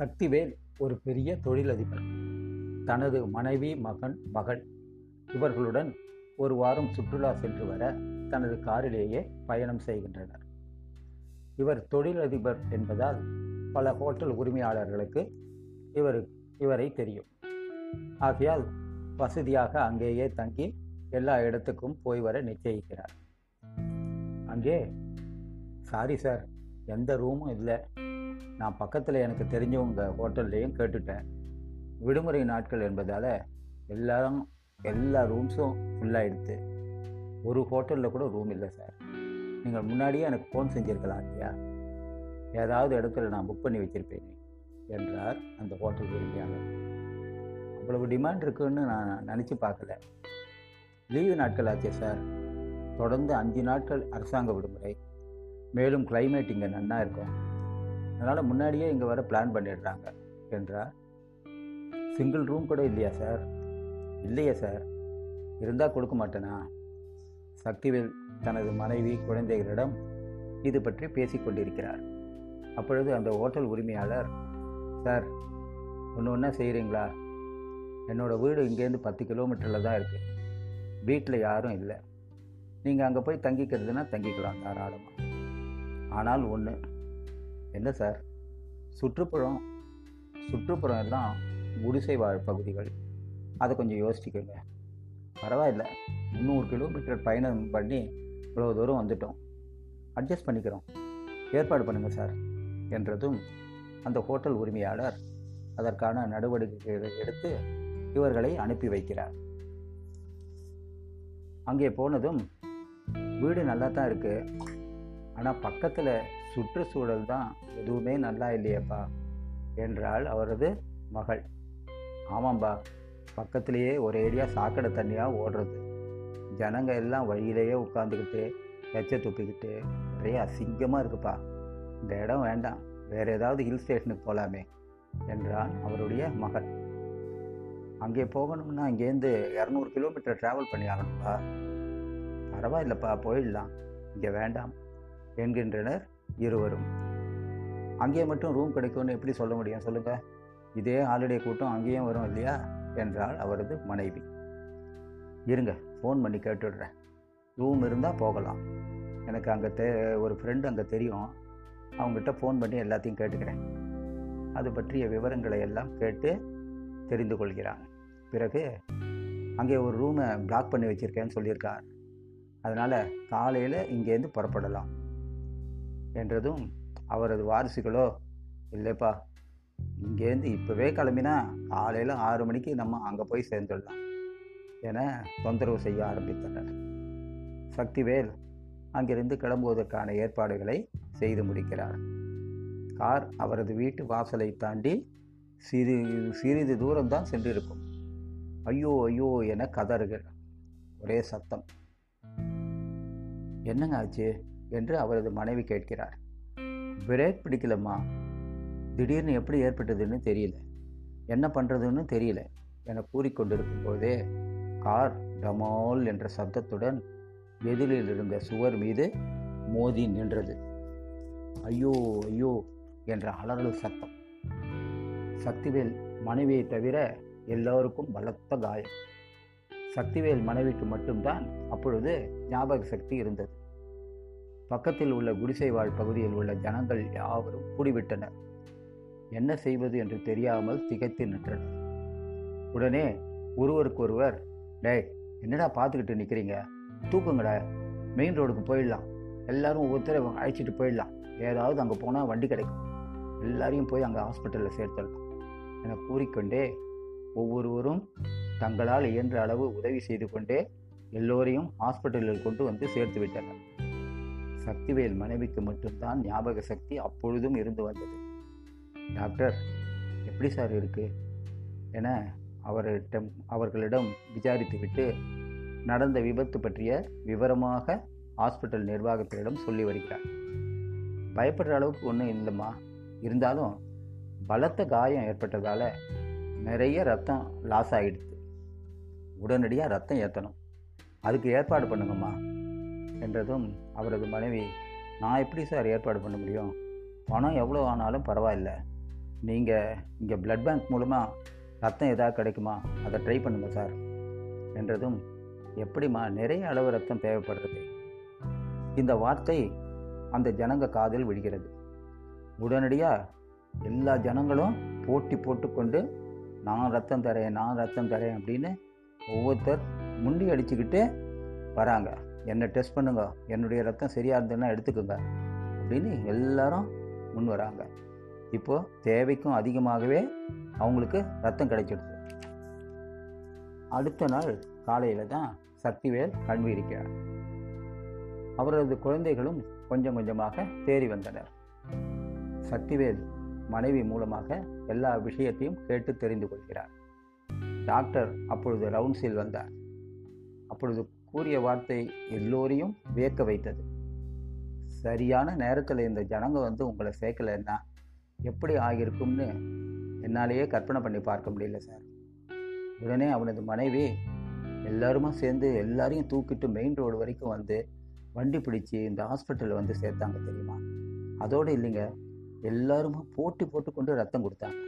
சக்திவேல் ஒரு பெரிய தொழிலதிபர். தனது மனைவி மகன் மகள் இவர்களுடன் ஒரு வாரம் சுற்றுலா சென்று வர தனது காரிலேயே பயணம் செய்கின்றனர். இவர் தொழிலதிபர் என்பதால் பல ஹோட்டல் உரிமையாளர்களுக்கு இவர் இவரை தெரியும். ஆகையால் வசதியாக அங்கேயே தங்கி எல்லா இடத்துக்கும் போய் வர நிச்சயிக்கிறார். அங்கே சாரி சார் எந்த ரூமும் இல்லை. நான் பக்கத்தில் எனக்கு தெரிஞ்சவங்க ஹோட்டல்லையும் கேட்டுட்டேன். விடுமுறை நாட்கள் என்பதால் எல்லாரும் எல்லா ரூம்ஸும் ஃபுல்லாகிடுது ஒரு ஹோட்டலில் கூட ரூம் இல்லை சார். நீங்கள் முன்னாடியே எனக்கு ஃபோன் செஞ்சுருக்கலாம் இல்லையா? ஏதாவது இடத்துல நான் புக் பண்ணி வச்சுருப்பேன் என்றார் அந்த ஹோட்டல் உரிமையாளர். அவ்வளவு டிமாண்ட் இருக்குன்னு நான் நினச்சி பார்க்கல. லீவு நாட்கள் ஆச்சே சார். தொடர்ந்து அஞ்சு நாட்கள் அரசாங்க விடுமுறை. மேலும் கிளைமேட் இங்கே நன்னா இருக்கும். அதனால் முன்னாடியே இங்கே வர பிளான் பண்ணிடுறாங்க. என்றார். சிங்கிள் ரூம் கூட இல்லையா சார் இல்லையா சார் இருந்தால் கொடுக்க மாட்டேனா? சக்திவேல் தனது மனைவி குழந்தைகளிடம் இது பற்றி பேசிக்கொண்டிருக்கிறார் அப்பொழுது அந்த ஹோட்டல் உரிமையாளர் சார் ஒன்று ஒன்றா செய்கிறீங்களா என்னோடய வீடு இங்கேருந்து பத்து கிலோமீட்டரில் தான் இருக்குது வீட்டில் யாரும் இல்லை. நீங்கள் அங்கே போய் தங்கிக்கிறதுனா தங்கிக்கலாம் தாராளமாக ஆனால் ஒன்று என்ன சார்? சுற்றுப்புறம் சுற்றுப்புறம் எல்லாம் குடிசை வாழ் பகுதிகள். அதை கொஞ்சம் யோசிச்சுக்கோங்க. பரவாயில்ல. முந்நூறு கிலோமீட்டர் பயணம் பண்ணி இவ்வளோ தூரம் வந்துட்டோம். அட்ஜஸ்ட் பண்ணிக்கிறோம். ஏற்பாடு பண்ணுங்கள் சார் என்றதும் அந்த ஹோட்டல் உரிமையாளர் அதற்கான நடவடிக்கைகளை எடுத்து இவர்களை அனுப்பி வைக்கிறார். அங்கே போனதும் வீடு நல்லா தான் இருக்குது ஆனால் பக்கத்தில் சுற்றுச்சூழல் தான் எதுவுமே நல்லா இல்லையேப்பா என்றாள் அவரது மகள். ஆமாம்பா பக்கத்திலேயே ஒரேடியாக சாக்கடை தண்ணியாக ஓடுறது. ஜனங்க எல்லாம் வழியிலேயே உட்காந்துக்கிட்டு எச்ச துப்பிக்கிட்டு நிறைய அசிங்கமாக இருக்குப்பா. இந்த இடம் வேண்டாம் வேறு ஏதாவது ஹில் ஸ்டேஷனுக்கு போகலாமே என்றான் அவருடைய மகள். அங்கே போகணும்னா இங்கேருந்து இரநூறு கிலோமீட்டர் ட்ராவல் பண்ணி ஆகணும்ப்பா பரவாயில்லப்பா போயிடலாம். இங்கே வேண்டாம் என்கின்றனர் இருவரும். அங்கே மட்டும் ரூம் கிடைக்கும்னு எப்படி சொல்ல முடியும் சொல்லுங்கள் இதே ஹாலிடே கூட்டம் அங்கேயும் வரும் இல்லையா? என்றாள் அவரது மனைவி. இருங்க ஃபோன் பண்ணி கேட்டுடுறேன். ரூம் இருந்தால் போகலாம். எனக்கு அங்கே தெ ஒரு ஃப்ரெண்டு அங்கே தெரியும். அவங்ககிட்ட ஃபோன் பண்ணி எல்லாத்தையும் கேட்டுக்கிறேன். அது பற்றிய விவரங்களை எல்லாம் கேட்டு தெரிந்து கொள்கிறான். பிறகு அங்கே ஒரு ரூமை பிளாக் பண்ணி வச்சுருக்கேன்னு சொல்லியிருக்கார். அதனால் காலையில் இங்கேருந்து புறப்படலாம். என்றதும் அவரது வாரிசுகளோ இல்லைப்பா இங்கேருந்து இப்போவே கிளம்பினா காலையில் ஆறு மணிக்கு நம்ம அங்கே போய் சேர்ந்துடலாம் என தொந்தரவு செய்ய ஆரம்பித்தனர். சக்திவேல் அங்கிருந்து கிளம்புவதற்கான ஏற்பாடுகளை செய்து முடிக்கிறார். கார் அவரது வீட்டு வாசலை தாண்டி சிறு சிறிது தூரம்தான் சென்றிருக்கும். ஐயோ ஐயோ என கதறுகள். ஒரே சத்தம். என்னங்க ஆச்சு? என்று அவரது மனைவி கேட்கிறார். பிரேக் பிடிக்கலம்மா. திடீர்னு எப்படி ஏற்பட்டதுன்னு தெரியல. என்ன பண்ணுறதுன்னு தெரியல என கூறிக்கொண்டிருக்கும் போதே கார் டமால் என்ற சப்தத்துடன் எதிரில் இருந்த சுவர் மீது மோதி நின்றது. ஐயோ ஐயோ என்ற அலறல் சத்தம். சக்திவேல் மனைவியை தவிர எல்லோருக்கும் பலத்த காயம். சக்திவேல் மனைவிக்கு மட்டும்தான் அப்பொழுது ஞாபக சக்தி இருந்தது. பக்கத்தில் உள்ள குடிசை வாழ் பகுதியில் உள்ள ஜனங்கள் யாவரும் கூடிவிட்டனர். என்ன செய்வது என்று தெரியாமல் திகைத்து நின்றனர். உடனே ஒருவருக்கொருவர் டேய் என்னடா பார்த்துக்கிட்டு நிற்கிறீங்க தூக்குங்கடா. மெயின் ரோடுக்கு போயிடலாம். எல்லாரும் ஒவ்வொருத்தரை அழைச்சிட்டு போயிடலாம். ஏதாவது அங்கே போனால் வண்டி கிடைக்கும். எல்லாரையும் போய் அங்கே ஹாஸ்பிட்டலில் சேர்த்துடலாம். என கூறிக்கொண்டே ஒவ்வொருவரும் தங்களால் இயன்ற அளவு உதவி செய்து கொண்டே எல்லோரையும் ஹாஸ்பிட்டலில் கொண்டு வந்து சேர்த்து விட்டனர். சக்திவேல் மனைவிக்கு மட்டும்தான் ஞாபக சக்தி அப்பொழுதும் இருந்து வந்தது. டாக்டர் எப்படி சார் இருக்கு? என அவரிடம் அவர்களிடம் விசாரித்துவிட்டு நடந்த விபத்து பற்றிய விவரமாக ஹாஸ்பிட்டல் நிர்வாகத்திடம் சொல்லி வருகிறார். பயப்படுற அளவுக்கு ஒன்றும் இல்லைம்மா. இருந்தாலும் பலத்த காயம் ஏற்பட்டதால் நிறைய ரத்தம் லாஸ் ஆகிடுது உடனடியாக ரத்தம் ஏற்றணும் அதுக்கு ஏற்பாடு பண்ணுங்கம்மா. என்றதும் அவரது மனைவி நான் எப்படி சார் ஏற்பாடு பண்ண முடியும்? பணம் எவ்வளோ ஆனாலும் பரவாயில்ல. நீங்கள் இங்கே பிளட் பேங்க் மூலமாக ரத்தம் எதாவது கிடைக்குமா? அதை ட்ரை பண்ணுங்கள் சார். என்றதும் எப்படிம்மா நிறைய அளவு ரத்தம் தேவைப்படுறது. இந்த வார்த்தை அந்த ஜனங்க காதில் விடுகிறது உடனடியாக எல்லா ஜனங்களும் போட்டி போட்டுக்கொண்டு நான் ரத்தம் தரேன் நான் ரத்தம் தரேன் அப்படின்னு ஒவ்வொருத்தர் முண்டி அடிச்சுக்கிட்டு வராங்க. என்னை டெஸ்ட் பண்ணுங்க. என்னுடைய ரத்தம் சரியாக இருந்ததுன்னா எடுத்துக்கோங்க. அப்படின்னு எல்லாரும் முன் வராங்க. இப்போது தேவைக்கும் அதிகமாகவே அவங்களுக்கு ரத்தம் கிடைச்சிடுது. அடுத்த நாள் காலையில் தான் சக்திவேல் கல்வி இருக்கிறார் அவரது குழந்தைகளும் கொஞ்சம் கொஞ்சமாக தேறி வந்தனர். சக்திவேல் மனைவி மூலமாக எல்லா விஷயத்தையும் கேட்டு தெரிந்து கொள்கிறார். டாக்டர் அப்பொழுது ரவுண்ட்ஸில் வந்தார். அப்பொழுது கூறிய வார்த்தை எல்லோரையும் வியக்க வைத்தது. சரியான நேரத்தில் இந்த ஜனங்க வந்து உங்களை சேர்க்கலைன்னா எப்படி ஆகியிருக்கும்னு என்னாலேயே கற்பனை பண்ணி பார்க்க முடியல சார். உடனே அவனது மனைவி எல்லாருமா சேர்ந்து எல்லாரையும் தூக்கிட்டு மெயின் ரோடு வரைக்கும் வந்து வண்டி பிடிச்சி இந்த ஹாஸ்பிட்டலில் வந்து சேர்த்தாங்க தெரியுமா? அதோடு இல்லைங்க எல்லாருமா போட்டி போட்டுக்கொண்டு ரத்தம் கொடுத்தாங்க.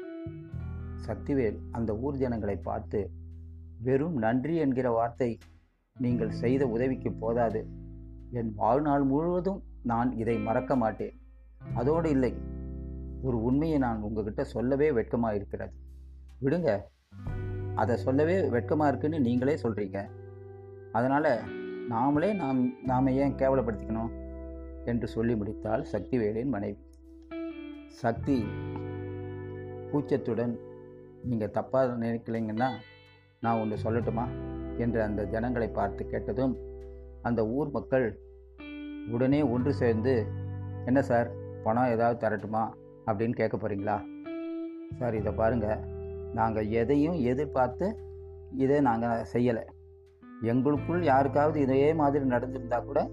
சக்திவேல் அந்த ஊர் ஜனங்களை பார்த்து வெறும் நன்றி என்கிற வார்த்தை நீங்கள் செய்த உதவிக்கு போதாது. என் வாழ்நாள் முழுவதும் நான் இதை மறக்க மாட்டேன். அதோடு இல்லை ஒரு உண்மையை நான் உங்ககிட்ட சொல்லவே வெட்கமாக இருக்கிறது. விடுங்க அதை சொல்லவே வெட்கமாக இருக்குன்னு நீங்களே சொல்கிறீங்க அதனால் நாமளே நாம் நாம் ஏன் கேவலப்படுத்திக்கணும்? என்று சொல்லி முடித்தாள் சக்திவேலின் மனைவி. சக்தி கூச்சத்துடன் நீங்கள் தப்பாக நினைக்கலைங்கன்னா நான் ஒன்று சொல்லட்டுமா? என்று அந்த ஜனங்களை பார்த்து கேட்டதும் அந்த ஊர் மக்கள் உடனே ஒன்று சேர்ந்து என்ன சார் பணம் ஏதாவது தரட்டுமா? அப்படின்னு கேட்க போகிறீங்களா சார் இதை பாருங்கள் நாங்கள் எதையும் எதிர்பார்த்து இதை நாங்கள் செய்யலை. எங்களுக்குள் யாருக்காவது இதே மாதிரி நடந்திருந்தா கூட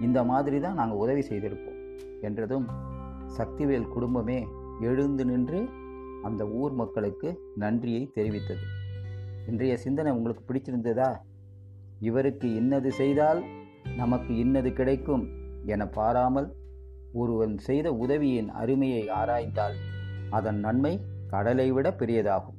இந்த மாதிரி தான் நாங்கள் உதவி செய்திருப்போம் என்றதும் சக்திவேல் குடும்பமே எழுந்து நின்று அந்த ஊர் மக்களுக்கு நன்றியை தெரிவித்தது. இன்றைய சிந்தனை உங்களுக்கு பிடிச்சிருந்ததா? இவருக்கு இன்னது செய்தால் நமக்கு இன்னது கிடைக்கும் என பாராமல் ஒருவன் செய்த உதவியின் அருமையை ஆராய்ந்தால் அதன் நன்மை கடலை விட பெரியதாகும்.